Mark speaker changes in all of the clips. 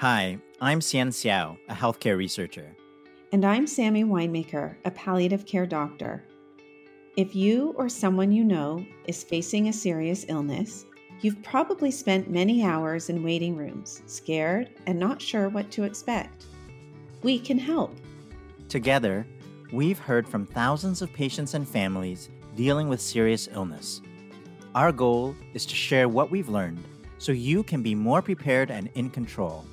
Speaker 1: Hi, I'm Hsien Seow, a healthcare researcher.
Speaker 2: And I'm Sammy Winemaker, a palliative care doctor. If you or someone you know is facing a serious illness, you've probably spent many hours in waiting rooms, scared and not sure what to expect. We can help.
Speaker 1: Together, we've heard from thousands of patients and families dealing with serious illness. Our goal is to share what we've learned so you can be more prepared and in control.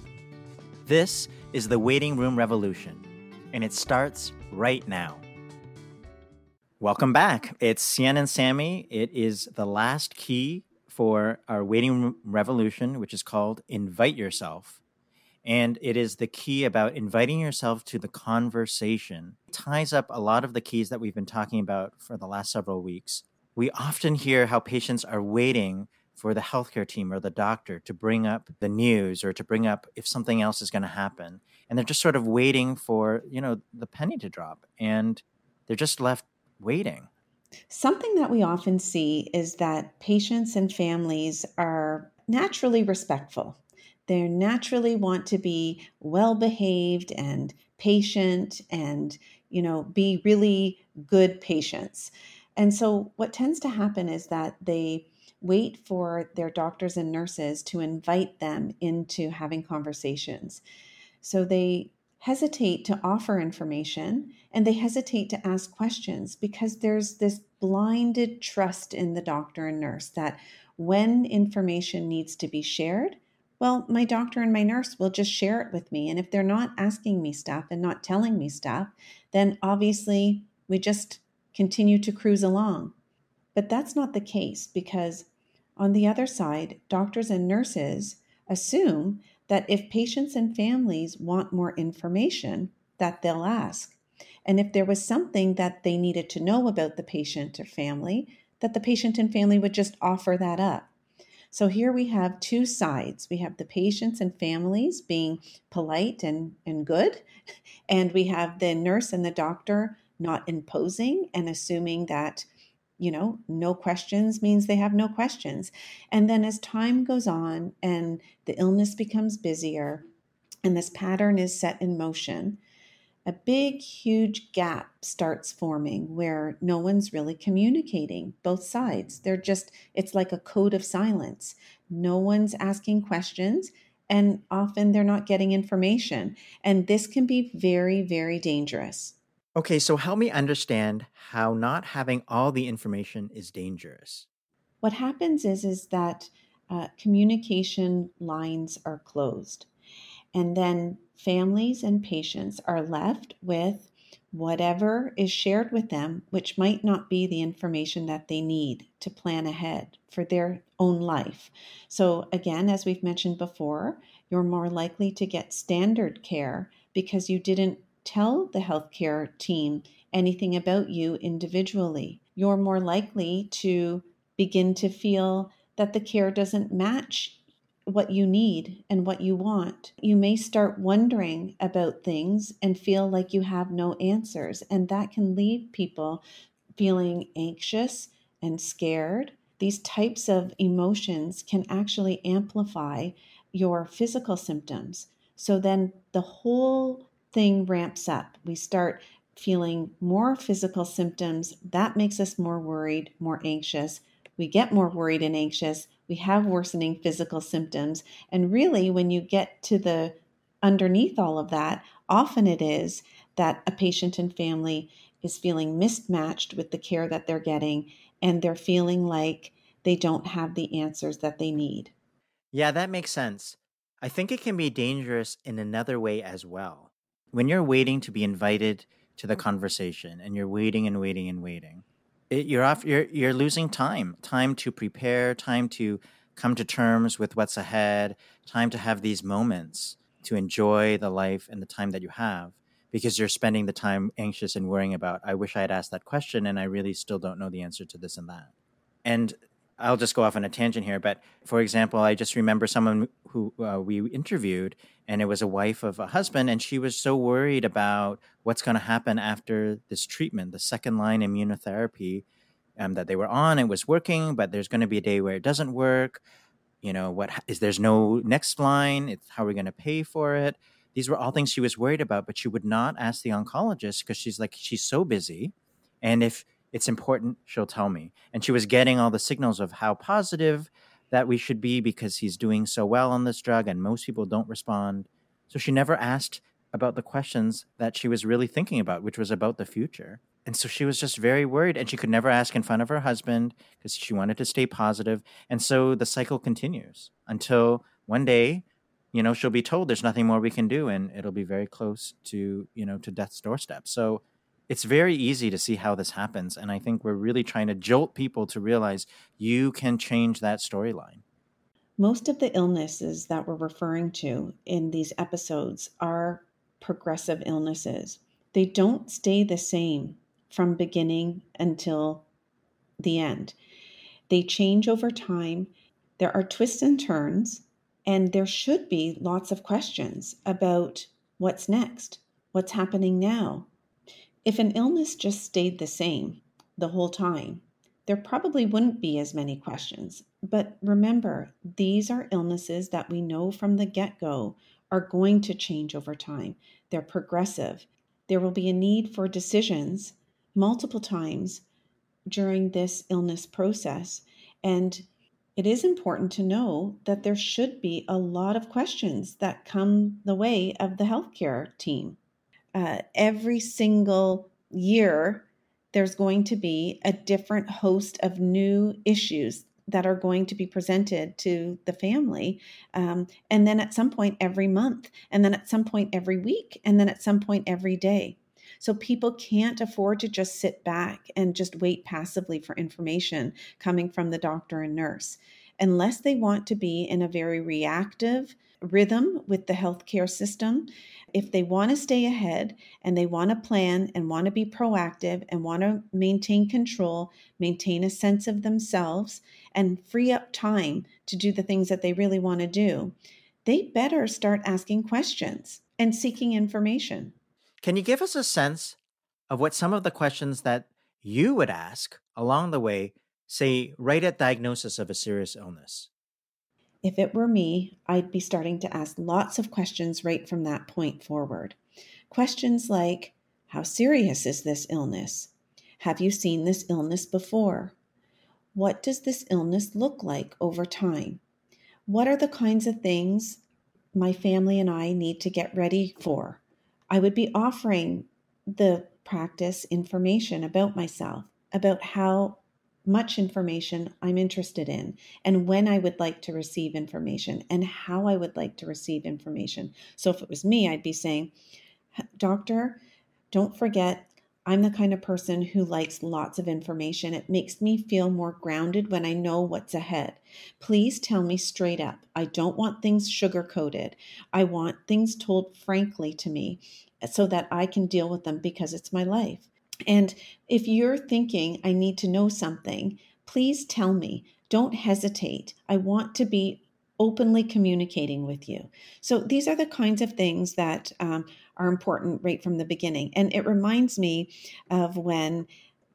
Speaker 1: This is the Waiting Room Revolution, and it starts right now. Welcome back. It's Hsien and Sammy. It is the last key for our Waiting Room Revolution, which is called Invite Yourself. And it is the key about inviting yourself to the conversation. It ties up a lot of the keys that we've been talking about for the last several weeks. We often hear how patients are waiting for the healthcare team or the doctor to bring up the news or to bring up if something else is going to happen. And they're just sort of waiting for you know the penny to drop and they're just left waiting.
Speaker 2: Something that we often see is that patients and families are naturally respectful. They naturally want to be well behaved and patient and you know be really good patients. And so what tends to happen is that they wait for their doctors and nurses to invite them into having conversations. So they hesitate to offer information and they hesitate to ask questions because there's this blinded trust in the doctor and nurse that when information needs to be shared, well, my doctor and my nurse will just share it with me. And if they're not asking me stuff and not telling me stuff, then obviously we just continue to cruise along. But that's not the case because, on the other side, doctors and nurses assume that if patients and families want more information, that they'll ask. And if there was something that they needed to know about the patient or family, that the patient and family would just offer that up. So here we have two sides. We have the patients and families being polite and, and good, and we have the nurse and the doctor not imposing and assuming that you know, no questions means they have no questions. And then as time goes on and the illness becomes busier and this pattern is set in motion, a big, huge gap starts forming where no one's really communicating, both sides. They're just, it's like a code of silence. No one's asking questions, and often they're not getting information. And this can be very, very dangerous.
Speaker 1: Okay, so help me understand how not having all the information is dangerous.
Speaker 2: What happens is is that uh, communication lines are closed, and then families and patients are left with whatever is shared with them, which might not be the information that they need to plan ahead for their own life. So, again, as we've mentioned before, you're more likely to get standard care because you didn't tell the healthcare team anything about you individually. You're more likely to begin to feel that the care doesn't match what you need and what you want. You may start wondering about things and feel like you have no answers, and that can leave people feeling anxious and scared. These types of emotions can actually amplify your physical symptoms. So then the whole thing ramps up. We start feeling more physical symptoms. That makes us more worried, more anxious. We get more worried and anxious. We have worsening physical symptoms. And really, when you get to the underneath all of that, often it is that a patient and family is feeling mismatched with the care that they're getting and they're feeling like they don't have the answers that they need.
Speaker 1: Yeah, that makes sense. I think it can be dangerous in another way as well when you're waiting to be invited to the conversation and you're waiting and waiting and waiting it, you're off you're you're losing time time to prepare time to come to terms with what's ahead time to have these moments to enjoy the life and the time that you have because you're spending the time anxious and worrying about i wish i had asked that question and i really still don't know the answer to this and that. And I'll just go off on a tangent here, but for example, I just remember someone who uh, we interviewed, and it was a wife of a husband, and she was so worried about what's going to happen after this treatment, the second line immunotherapy um, that they were on. It was working, but there's going to be a day where it doesn't work. you know, what is there's no next line? It's how are we going to pay for it? These were all things she was worried about, but she would not ask the oncologist because she's like, she's so busy. And if it's important, she'll tell me. And she was getting all the signals of how positive that we should be because he's doing so well on this drug and most people don't respond. So she never asked about the questions that she was really thinking about, which was about the future. And so she was just very worried and she could never ask in front of her husband because she wanted to stay positive. And so the cycle continues until one day, you know, she'll be told there's nothing more we can do and it'll be very close to, you know, to death's doorstep. So it's very easy to see how this happens. And I think we're really trying to jolt people to realize you can change that storyline.
Speaker 2: Most of the illnesses that we're referring to in these episodes are progressive illnesses. They don't stay the same from beginning until the end. They change over time. There are twists and turns, and there should be lots of questions about what's next, what's happening now, if an illness just stayed the same the whole time, there probably wouldn't be as many questions. But remember, these are illnesses that we know from the get go are going to change over time. They're progressive. There will be a need for decisions multiple times during this illness process. And it is important to know that there should be a lot of questions that come the way of the healthcare team uh, every single year, there's going to be a different host of new issues that are going to be presented to the family. Um, and then at some point every month, and then at some point every week, and then at some point every day. So people can't afford to just sit back and just wait passively for information coming from the doctor and nurse. Unless they want to be in a very reactive rhythm with the healthcare system if they want to stay ahead and they want to plan and want to be proactive and want to maintain control, maintain a sense of themselves, and free up time to do the things that they really want to do, they better start asking questions and seeking information.
Speaker 1: Can you give us a sense of what some of the questions that you would ask along the way, say, right at diagnosis of a serious illness?
Speaker 2: If it were me, I'd be starting to ask lots of questions right from that point forward. Questions like How serious is this illness? Have you seen this illness before? What does this illness look like over time? What are the kinds of things my family and I need to get ready for? I would be offering the practice information about myself, about how much information I'm interested in and when I would like to receive information and how I would like to receive information. So if it was me, I'd be saying, Doctor, don't forget, I'm the kind of person who likes lots of information. It makes me feel more grounded when I know what's ahead. Please tell me straight up. I don't want things sugar coated. I want things told frankly to me so that I can deal with them because it's my life. And if you're thinking, I need to know something, please tell me. Don't hesitate. I want to be openly communicating with you. So these are the kinds of things that um, are important right from the beginning. And it reminds me of when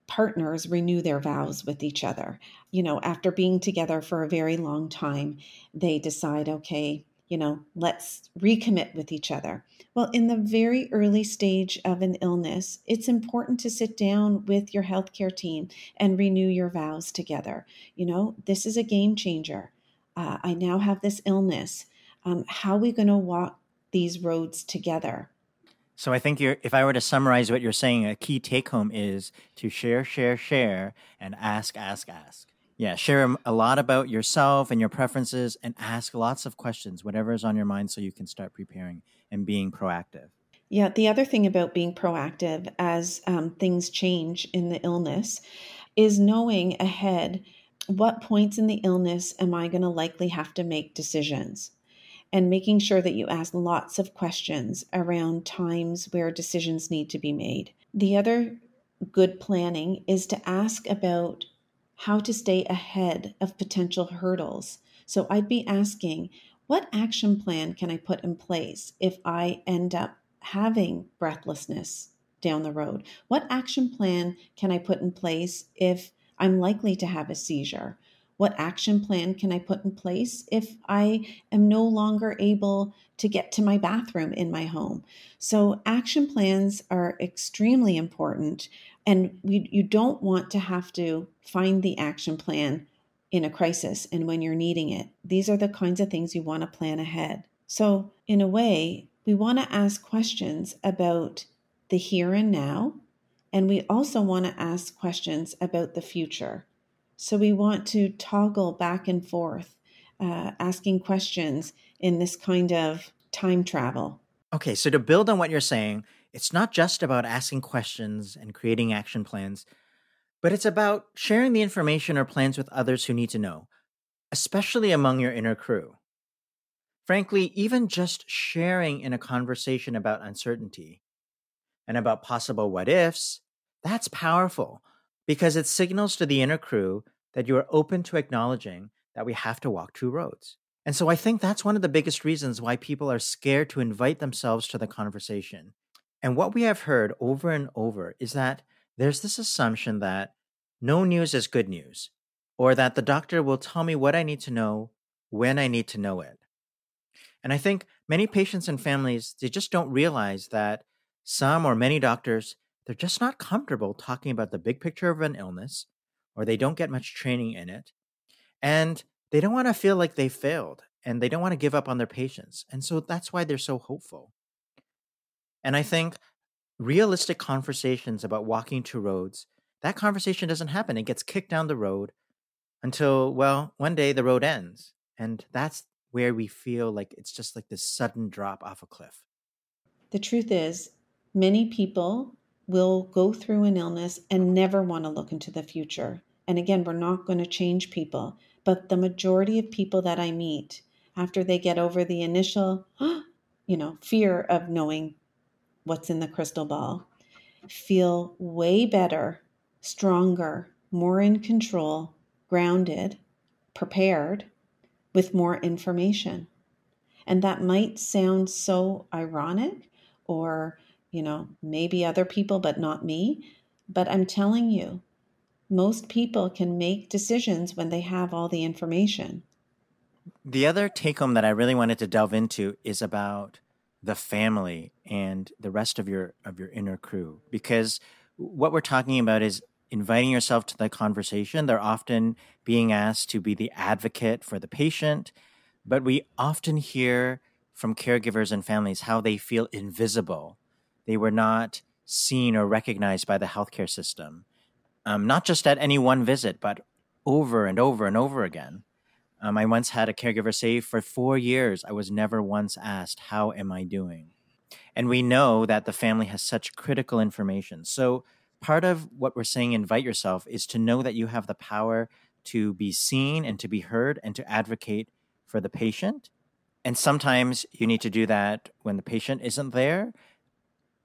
Speaker 2: partners renew their vows with each other. You know, after being together for a very long time, they decide, okay, you know, let's recommit with each other. Well, in the very early stage of an illness, it's important to sit down with your healthcare team and renew your vows together. You know, this is a game changer. Uh, I now have this illness. Um, how are we going to walk these roads together?
Speaker 1: So I think if I were to summarize what you're saying, a key take home is to share, share, share, and ask, ask, ask. Yeah, share a lot about yourself and your preferences and ask lots of questions, whatever is on your mind, so you can start preparing and being proactive.
Speaker 2: Yeah, the other thing about being proactive as um, things change in the illness is knowing ahead what points in the illness am I going to likely have to make decisions and making sure that you ask lots of questions around times where decisions need to be made. The other good planning is to ask about how to stay ahead of potential hurdles. So I'd be asking, what action plan can I put in place if I end up having breathlessness down the road? What action plan can I put in place if I'm likely to have a seizure? What action plan can I put in place if I am no longer able to get to my bathroom in my home? So, action plans are extremely important, and we, you don't want to have to find the action plan in a crisis and when you're needing it. These are the kinds of things you want to plan ahead. So, in a way, we want to ask questions about the here and now, and we also want to ask questions about the future. So we want to toggle back and forth, uh, asking questions in this kind of time travel.
Speaker 1: Okay, so to build on what you're saying, it's not just about asking questions and creating action plans, but it's about sharing the information or plans with others who need to know, especially among your inner crew. Frankly, even just sharing in a conversation about uncertainty and about possible what ifs, that's powerful because it signals to the inner crew that you are open to acknowledging that we have to walk two roads. And so I think that's one of the biggest reasons why people are scared to invite themselves to the conversation. And what we have heard over and over is that there's this assumption that no news is good news, or that the doctor will tell me what I need to know when I need to know it. And I think many patients and families, they just don't realize that some or many doctors, they're just not comfortable talking about the big picture of an illness or they don't get much training in it. And they don't want to feel like they failed and they don't want to give up on their patients. And so that's why they're so hopeful. And I think realistic conversations about walking two roads, that conversation doesn't happen. It gets kicked down the road until, well, one day the road ends. And that's where we feel like it's just like this sudden drop off a cliff.
Speaker 2: The truth is, many people will go through an illness and never want to look into the future. And again, we're not going to change people, but the majority of people that I meet after they get over the initial, you know, fear of knowing what's in the crystal ball feel way better, stronger, more in control, grounded, prepared with more information. And that might sound so ironic or you know, maybe other people, but not me. But I'm telling you, most people can make decisions when they have all the information.
Speaker 1: The other take home that I really wanted to delve into is about the family and the rest of your of your inner crew. Because what we're talking about is inviting yourself to the conversation. They're often being asked to be the advocate for the patient but we often hear from caregivers and families how they feel invisible. They were not seen or recognized by the healthcare system, um, not just at any one visit, but over and over and over again. Um, I once had a caregiver say, for four years, I was never once asked, How am I doing? And we know that the family has such critical information. So, part of what we're saying, invite yourself, is to know that you have the power to be seen and to be heard and to advocate for the patient. And sometimes you need to do that when the patient isn't there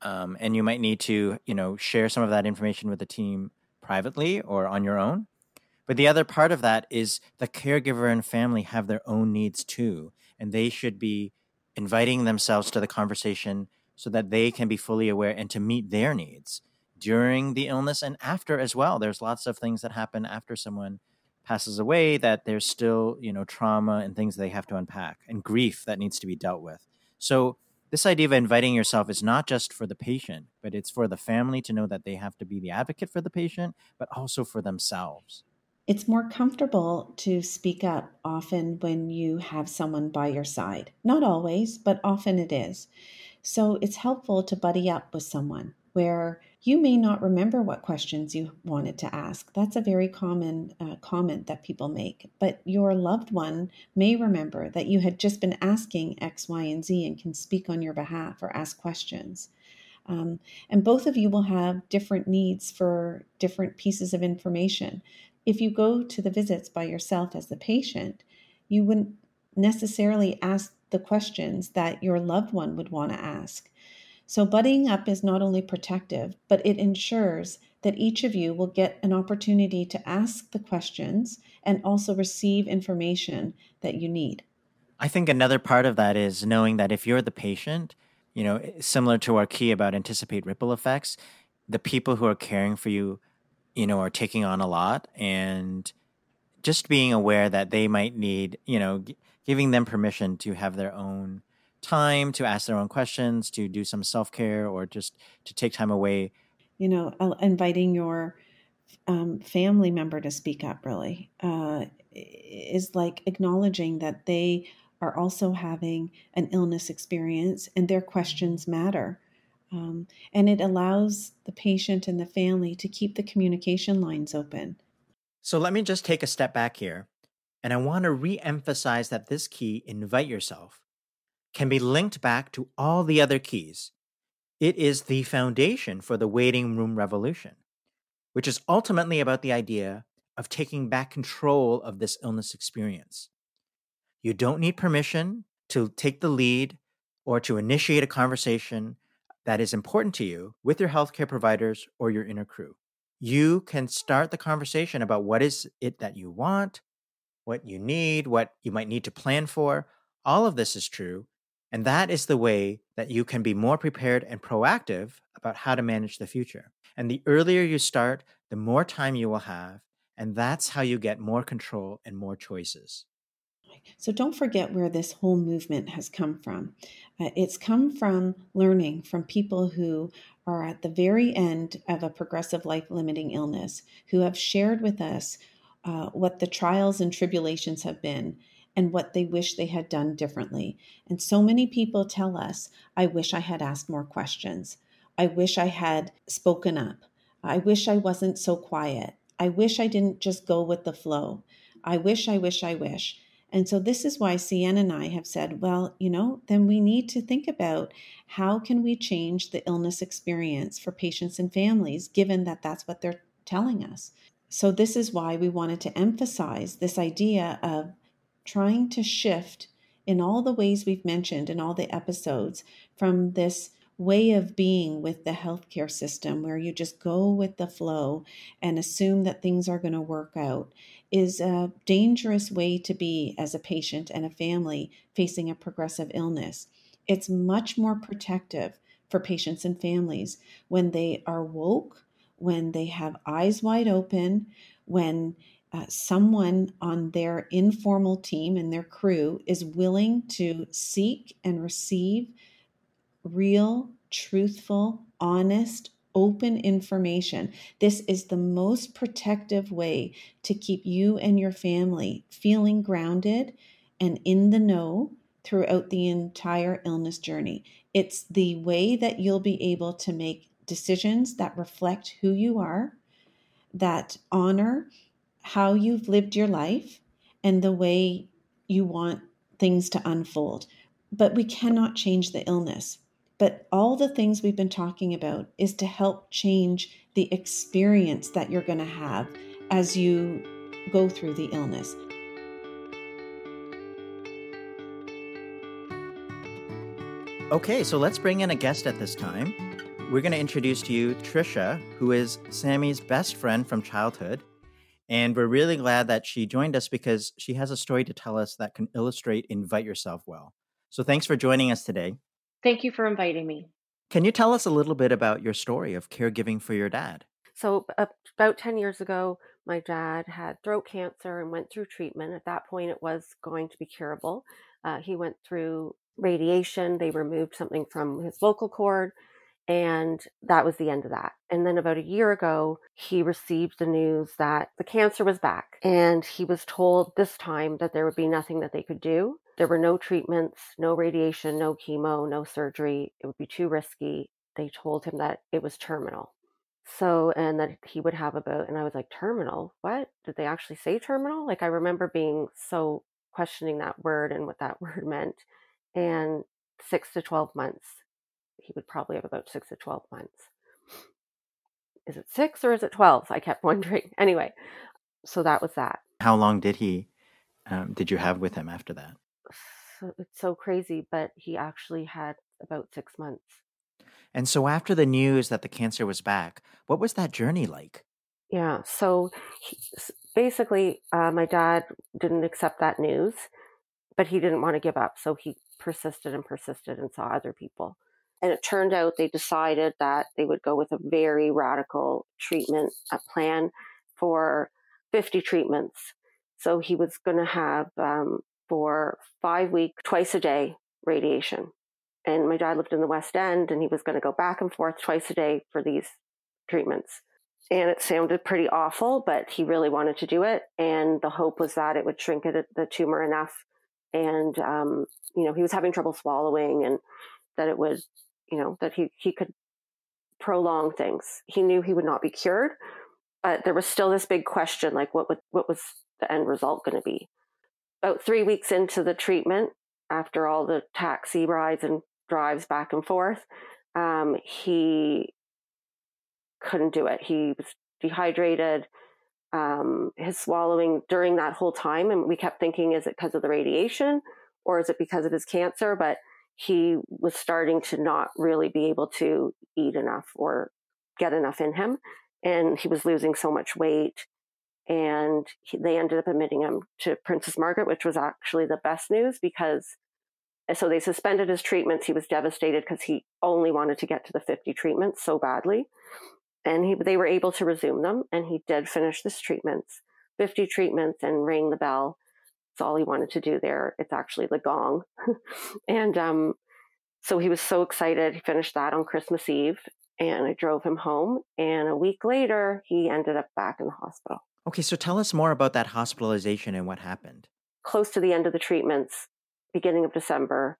Speaker 1: um, and you might need to you know share some of that information with the team privately or on your own but the other part of that is the caregiver and family have their own needs too and they should be inviting themselves to the conversation so that they can be fully aware and to meet their needs during the illness and after as well there's lots of things that happen after someone passes away that there's still you know trauma and things they have to unpack and grief that needs to be dealt with so this idea of inviting yourself is not just for the patient, but it's for the family to know that they have to be the advocate for the patient, but also for themselves.
Speaker 2: It's more comfortable to speak up often when you have someone by your side. Not always, but often it is. So it's helpful to buddy up with someone where you may not remember what questions you wanted to ask. That's a very common uh, comment that people make. But your loved one may remember that you had just been asking X, Y, and Z and can speak on your behalf or ask questions. Um, and both of you will have different needs for different pieces of information. If you go to the visits by yourself as the patient, you wouldn't necessarily ask the questions that your loved one would want to ask. So, buddying up is not only protective, but it ensures that each of you will get an opportunity to ask the questions and also receive information that you need.
Speaker 1: I think another part of that is knowing that if you're the patient, you know, similar to our key about anticipate ripple effects, the people who are caring for you, you know, are taking on a lot and just being aware that they might need, you know, g- giving them permission to have their own time to ask their own questions, to do some self care, or just to take time away.
Speaker 2: You know, inviting your um, family member to speak up really uh, is like acknowledging that they are also having an illness experience and their questions matter. Um, and it allows the patient and the family to keep the communication lines open.
Speaker 1: So let me just take a step back here. And I want to re emphasize that this key, invite yourself, can be linked back to all the other keys. It is the foundation for the waiting room revolution, which is ultimately about the idea of taking back control of this illness experience. You don't need permission to take the lead or to initiate a conversation that is important to you with your healthcare providers or your inner crew. You can start the conversation about what is it that you want, what you need, what you might need to plan for. All of this is true. And that is the way that you can be more prepared and proactive about how to manage the future. And the earlier you start, the more time you will have. And that's how you get more control and more choices.
Speaker 2: So don't forget where this whole movement has come from. Uh, it's come from learning from people who are at the very end of a progressive life limiting illness, who have shared with us uh, what the trials and tribulations have been and what they wish they had done differently. And so many people tell us, I wish I had asked more questions. I wish I had spoken up. I wish I wasn't so quiet. I wish I didn't just go with the flow. I wish, I wish, I wish. And so this is why Hsien and I have said, well, you know, then we need to think about how can we change the illness experience for patients and families given that that's what they're telling us. So this is why we wanted to emphasize this idea of trying to shift in all the ways we've mentioned in all the episodes from this way of being with the healthcare system where you just go with the flow and assume that things are going to work out is a dangerous way to be as a patient and a family facing a progressive illness. It's much more protective for patients and families when they are woke, when they have eyes wide open, when uh, someone on their informal team and their crew is willing to seek and receive real, truthful, honest, open information. This is the most protective way to keep you and your family feeling grounded and in the know throughout the entire illness journey. It's the way that you'll be able to make decisions that reflect who you are, that honor how you've lived your life, and the way you want things to unfold. But we cannot change the illness. But all the things we've been talking about is to help change the experience that you're going to have as you go through the illness.
Speaker 1: Okay, so let's bring in a guest at this time. We're going to introduce to you Tricia, who is Sammy's best friend from childhood. And we're really glad that she joined us because she has a story to tell us that can illustrate Invite Yourself well. So thanks for joining us today.
Speaker 3: Thank you for inviting me.
Speaker 1: Can you tell us a little bit about your story of caregiving for your dad?
Speaker 3: So, about 10 years ago, my dad had throat cancer and went through treatment. At that point, it was going to be curable. Uh, he went through radiation, they removed something from his vocal cord, and that was the end of that. And then about a year ago, he received the news that the cancer was back. And he was told this time that there would be nothing that they could do. There were no treatments, no radiation, no chemo, no surgery. It would be too risky. They told him that it was terminal. So, and that he would have about, and I was like, terminal? What? Did they actually say terminal? Like, I remember being so questioning that word and what that word meant. And six to 12 months he would probably have about six to 12 months. Is it six or is it 12? I kept wondering. Anyway, so that was that.
Speaker 1: How long did he, um, did you have with him after that?
Speaker 3: So, it's so crazy, but he actually had about six months.
Speaker 1: And so after the news that the cancer was back, what was that journey like?
Speaker 3: Yeah, so he, basically, uh, my dad didn't accept that news, but he didn't want to give up. So he persisted and persisted and saw other people. And it turned out they decided that they would go with a very radical treatment plan for 50 treatments. So he was going to have um, for five weeks, twice a day radiation. And my dad lived in the West End and he was going to go back and forth twice a day for these treatments. And it sounded pretty awful, but he really wanted to do it. And the hope was that it would shrink it, the tumor enough. And, um, you know, he was having trouble swallowing and that it would, you know, that he, he could prolong things. He knew he would not be cured, but there was still this big question like, what, would, what was the end result going to be? About three weeks into the treatment, after all the taxi rides and drives back and forth, um, he couldn't do it. He was dehydrated. Um, his swallowing during that whole time, and we kept thinking, is it because of the radiation or is it because of his cancer? But he was starting to not really be able to eat enough or get enough in him. And he was losing so much weight. And he, they ended up admitting him to Princess Margaret, which was actually the best news because so they suspended his treatments. He was devastated because he only wanted to get to the 50 treatments so badly. And he, they were able to resume them and he did finish his treatments 50 treatments and rang the bell. It's all he wanted to do there. It's actually the gong. And um, so he was so excited. He finished that on christmas eve and i drove him home and a week later he ended up back in the hospital
Speaker 1: okay so tell us more about that hospitalization and what happened.
Speaker 3: Close to the end of the treatments beginning of december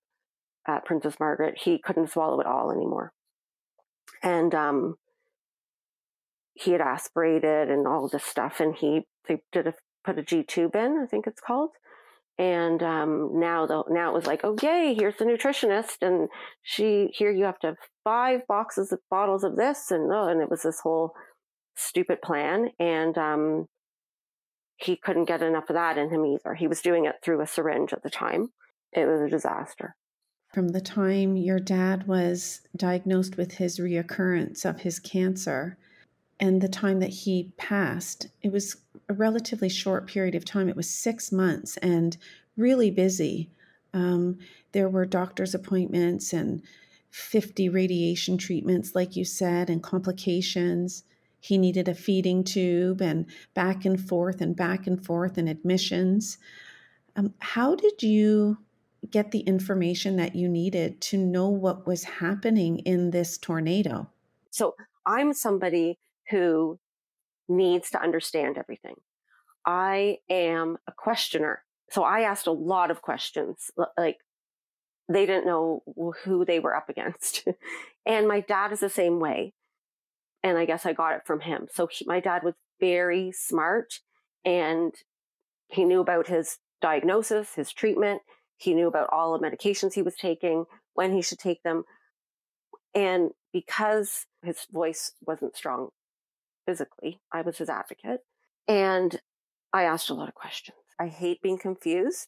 Speaker 3: at princess margaret he couldn't swallow it all anymore. And um, he had aspirated and all this stuff, and he they did a put a G tube in, I think it's called. And um, now the now it was like, oh yay, here's the nutritionist, and she here you have to have five boxes of bottles of this, and oh, and it was this whole stupid plan, and um, he couldn't get enough of that in him either. He was doing it through a syringe at the time. It was a disaster.
Speaker 2: From the time your dad was diagnosed with his reoccurrence of his cancer, and the time that he passed, it was a relatively short period of time. It was six months and really busy. Um, there were doctor's appointments and 50 radiation treatments, like you said, and complications. He needed a feeding tube and back and forth and back and forth and admissions. Um, how did you get the information that you needed to know what was happening in this tornado?
Speaker 3: So I'm somebody who needs to understand everything. I am a questioner. So I asked a lot of questions. Like they didn't know who they were up against. and my dad is the same way. And I guess I got it from him. So he, my dad was very smart and he knew about his diagnosis, his treatment. He knew about all the medications he was taking, when he should take them. And because his voice wasn't strong physically. I was his advocate. And I asked a lot of questions. I hate being confused.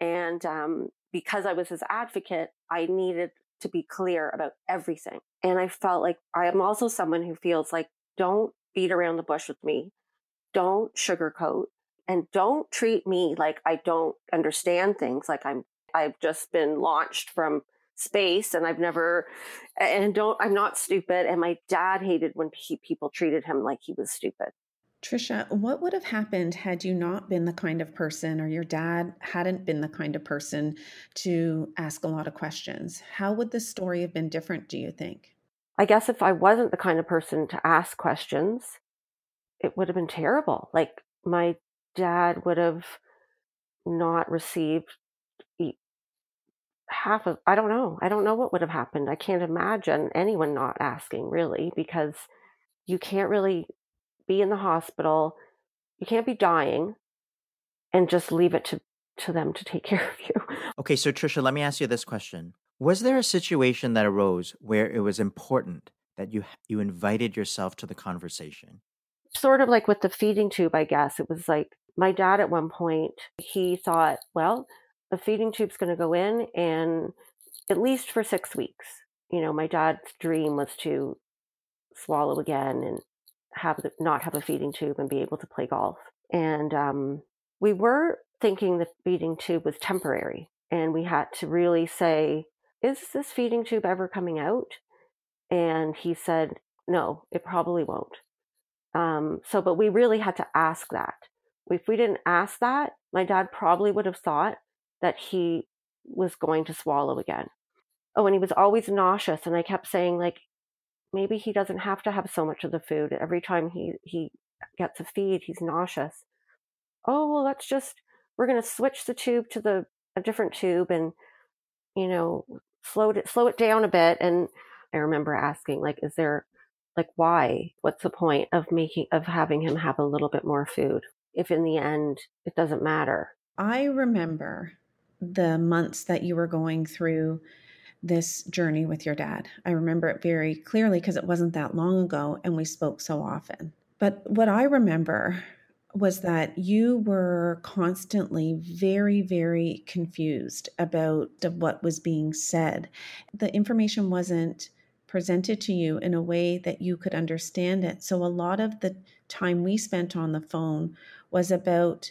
Speaker 3: And um, because I was his advocate, I needed to be clear about everything. And I felt like I am also someone who feels like don't beat around the bush with me, don't sugarcoat, and don't treat me like I don't understand things, like I'm I've just been launched from space and I've never and don't I'm not stupid and my dad hated when he, people treated him like he was stupid.
Speaker 2: Tricia, what would have happened had you not been the kind of person or your dad hadn't been the kind of person to ask a lot of questions? How would the story have been different, do you think?
Speaker 3: I guess if I wasn't the kind of person to ask questions, it would have been terrible. Like my dad would have not received half of I don't know. I don't know what would have happened. I can't imagine anyone not asking really because you can't really be in the hospital. You can't be dying and just leave it to to them to take care of you.
Speaker 1: Okay, so Tricia, let me ask you this question. Was there a situation that arose where it was important that you you invited yourself to the conversation?
Speaker 3: Sort of like with the feeding tube, I guess. It was like my dad at one point, he thought, well, a feeding tube's going to go in and at least for six weeks. You know, my dad's dream was to swallow again and have the, not have a feeding tube and be able to play golf. And um, we were thinking the feeding tube was temporary, and we had to really say, "Is this feeding tube ever coming out?" And he said, "No, it probably won't." Um, so, but we really had to ask that If we didn't ask that, my dad probably would have thought that he was going to swallow again. Oh, and he was always nauseous. And I kept saying, like, maybe he doesn't have to have so much of the food. Every time he, he gets a feed, he's nauseous. Oh, well, let's just, we're going to switch the tube to the, a different tube and, you know, slow it, slow it down a bit. And I remember asking, like, is there, like, why? What's the point of making, of having him have a little bit more food if in the end it doesn't matter?
Speaker 2: I remember the months that you were going through this journey with your dad. I remember it very clearly because it wasn't that long ago and we spoke so often. But what I remember was that you were constantly very, very confused about what was being said. The information wasn't presented to you in a way that you could understand it. So a lot of the time we spent on the phone was about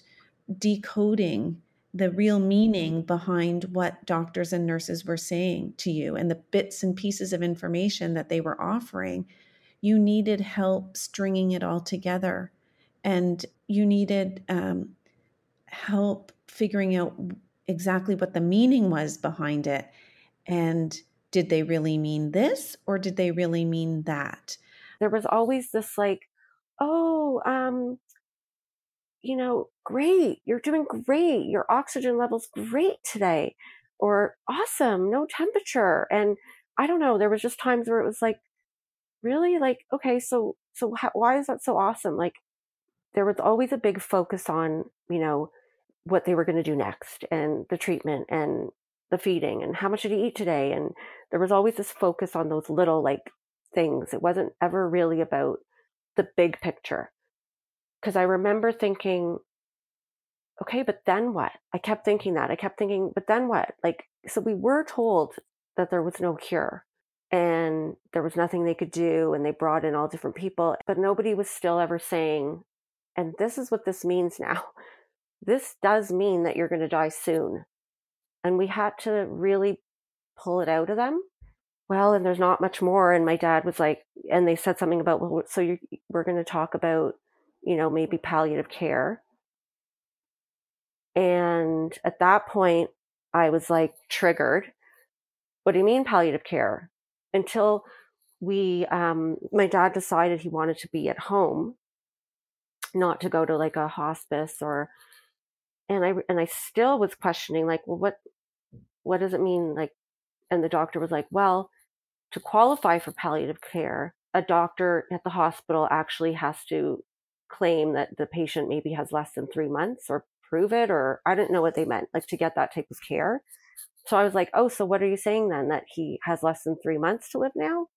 Speaker 2: decoding the real meaning behind what doctors and nurses were saying to you and the bits and pieces of information that they were offering. You needed help stringing it all together and you needed um, help figuring out exactly what the meaning was behind it. And did they really mean this or did they really mean that?
Speaker 3: There was always this like, oh, um, you know, great, you're doing great, your oxygen level's great today, or awesome, no temperature. And I don't know, there was just times where it was like, really? Like, okay, so, so how, why is that so awesome? Like, there was always a big focus on, you know, what they were going to do next and the treatment and the feeding and how much did he eat today. And there was always this focus on those little like things. It wasn't ever really about the big picture because I remember thinking, okay, but then what? I kept thinking that. I kept thinking, but then what? Like, so we were told that there was no cure and there was nothing they could do, and they brought in all different people, but nobody was still ever saying, and this is what this means now. This does mean that you're going to die soon. And we had to really pull it out of them. Well, and there's not much more. And my dad was like, and they said something about, well, so we're going to talk about you know, maybe palliative care. And at that point, I was like triggered. What do you mean palliative care? Until we, um, my dad decided he wanted to be at home, not to go to like a hospice or, and I, and I still was questioning like, well, what, what does it mean? Like, and the doctor was like, well, to qualify for palliative care, a doctor at the hospital actually has to claim that the patient maybe has less than three months or prove it, or I didn't know what they meant, like to get that type of care. So I was like, oh, so what are you saying then? That he has less than three months to live now?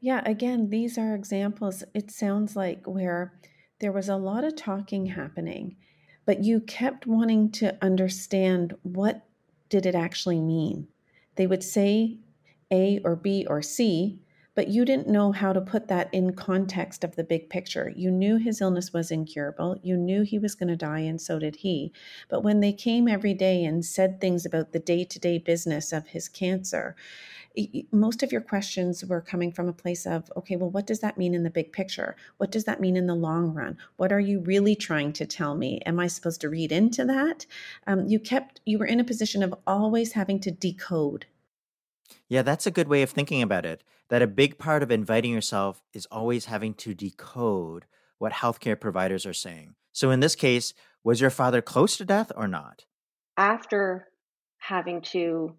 Speaker 2: Yeah, again, these are examples. It sounds like where there was a lot of talking happening, but you kept wanting to understand what did it actually mean. They would say A or B or C, but you didn't know how to put that in context of the big picture. You knew his illness was incurable. You knew he was going to die, and so did he. But when they came every day and said things about the day to day business of his cancer, most of your questions were coming from a place of, okay, well, what does that mean in the big picture? What does that mean in the long run? What are you really trying to tell me? Am I supposed to read into that? Um, you kept, you were in a position of always having to decode
Speaker 1: yeah, that's a good way of thinking about it. That a big part of inviting yourself is always having to decode what healthcare providers are saying. So in this case, was your father close to death or not?
Speaker 3: After having to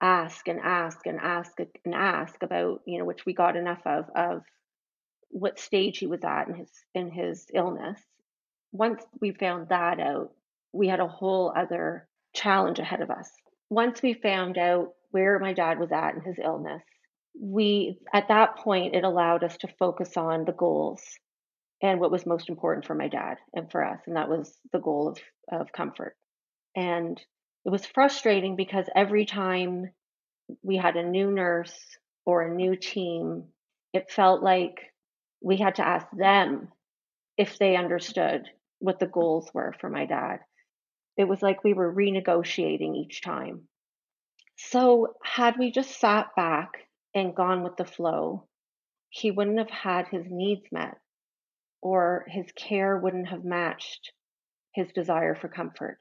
Speaker 3: ask and ask and ask and ask about, you know, which we got enough of, of what stage he was at in his in his illness. Once we found that out, we had a whole other challenge ahead of us. Once we found out where my dad was at in his illness, we at that point it allowed us to focus on the goals and what was most important for my dad and for us, and that was the goal of of comfort. And it was frustrating because every time we had a new nurse or a new team, it felt like we had to ask them if they understood what the goals were for my dad. It was like we were renegotiating each time. So, had we just sat back and gone with the flow, he wouldn't have had his needs met, or his care wouldn't have matched his desire for comfort.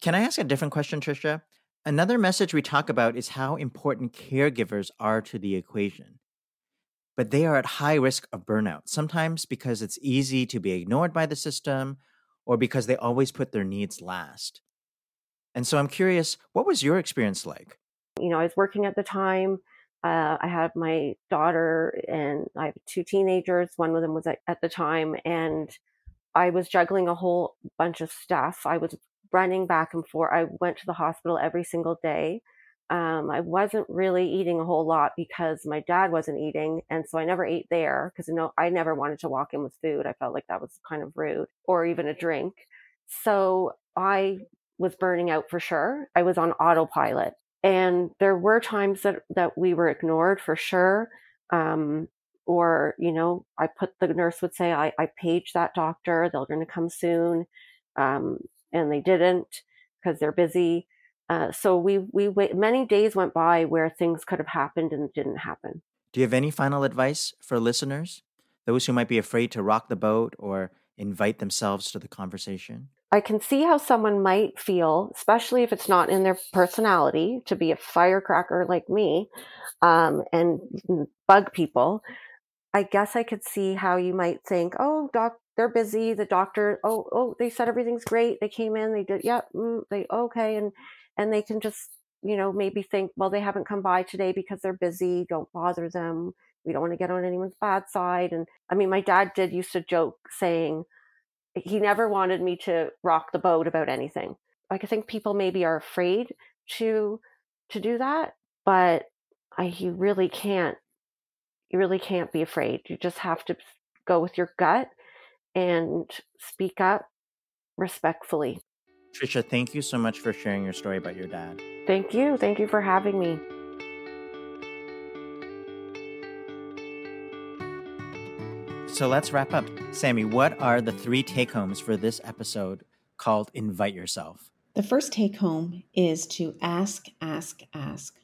Speaker 1: Can I ask a different question, Tricia? Another message we talk about is how important caregivers are to the equation. But they are at high risk of burnout, sometimes because it's easy to be ignored by the system or because they always put their needs last. And so I'm curious, what was your experience like?
Speaker 3: You know, I was working at the time. Uh, I had my daughter and I have two teenagers. One of them was at, at the time, and I was juggling a whole bunch of stuff. I was running back and forth. I went to the hospital every single day. Um, I wasn't really eating a whole lot because my dad wasn't eating, and so I never ate there because you know I never wanted to walk in with food. I felt like that was kind of rude, or even a drink. So I was burning out for sure. I was on autopilot, and there were times that that we were ignored for sure. Um, or you know, I put the nurse would say, "I I paged that doctor. They're going to come soon," um, and they didn't because they're busy. Uh, so we we wait, many days went by where things could have happened and didn't happen.
Speaker 1: Do you have any final advice for listeners, those who might be afraid to rock the boat or invite themselves to the conversation?
Speaker 3: I can see how someone might feel, especially if it's not in their personality, to be a firecracker like me um, and bug people. I guess I could see how you might think, "Oh, doc, they're busy. The doctor, oh, oh, they said everything's great. They came in, they did, yeah, mm, they okay, and and they can just you know maybe think well they haven't come by today because they're busy don't bother them we don't want to get on anyone's bad side and i mean my dad did used to joke saying he never wanted me to rock the boat about anything like i think people maybe are afraid to to do that but i you really can't you really can't be afraid you just have to go with your gut and speak up respectfully
Speaker 1: Tricia, thank you so much for sharing your story about your dad.
Speaker 3: Thank you. Thank you for having me.
Speaker 1: So let's wrap up. Sammy, what are the three take homes for this episode called Invite Yourself?
Speaker 2: The first take home is to ask, ask, ask.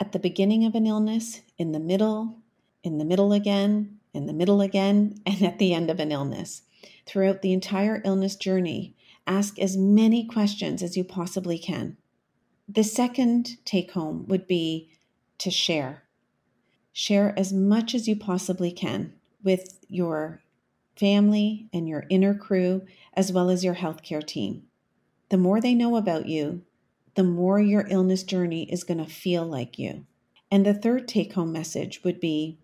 Speaker 2: At the beginning of an illness, in the middle, in the middle again, in the middle again, and at the end of an illness. Throughout the entire illness journey, ask as many questions as you possibly can. The second take home would be to share. Share as much as you possibly can with your family and your inner crew, as well as your healthcare team. The more they know about you, the more your illness journey is going to feel like you. And the third take home message would be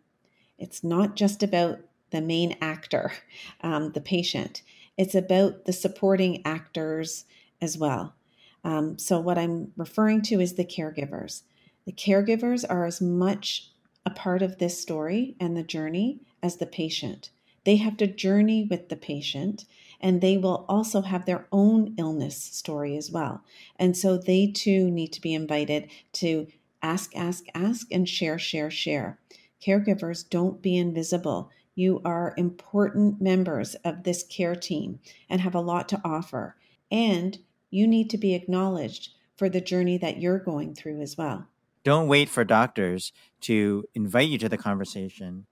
Speaker 2: it's not just about the main actor, um, the patient it's about the supporting actors as well. Um, so, what I'm referring to is the caregivers. The caregivers are as much a part of this story and the journey as the patient. They have to journey with the patient and they will also have their own illness story as well. And so they too need to be invited to ask, ask, ask, and share, share, share. Caregivers, don't be invisible. You are important members of this care team and have a lot to offer. And you need to be acknowledged for the journey that you're going through as well.
Speaker 1: Don't wait for doctors to invite you to the conversation.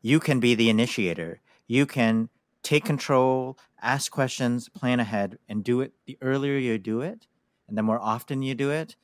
Speaker 1: You can be the initiator. You can take control, ask questions, plan ahead, and do it. The earlier you do it, and the more often you do it,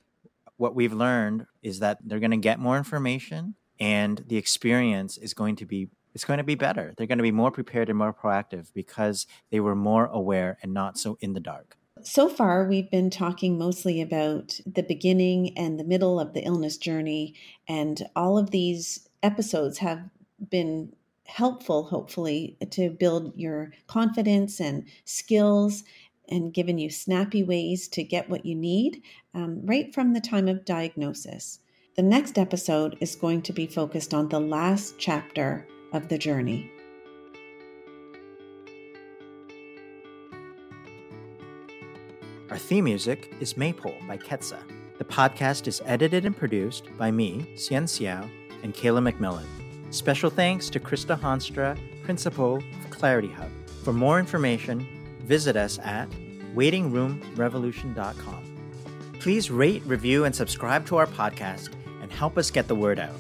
Speaker 1: what we've learned is that they're going to get more information and the experience is going to be it's going to be better. They're going to be more prepared and more proactive because they were more aware and not so in the dark.
Speaker 2: So far, we've been talking mostly about the beginning and the middle of the illness journey, and all of these episodes have been helpful, hopefully, to build your confidence and skills and given you snappy ways to get what you need um, right from the time of diagnosis. The next episode is going to be focused on the last chapter of the journey.
Speaker 1: Our theme music is Maypole by Ketsa. The podcast is edited and produced by me, Hsien Seow, and Kayla McMillan. Special thanks to Krista Honstra, Principal of Clarity Hub. For more information, visit us at waitingroomrevolution.com. Please rate, review, and subscribe to our podcast and help us get the word out.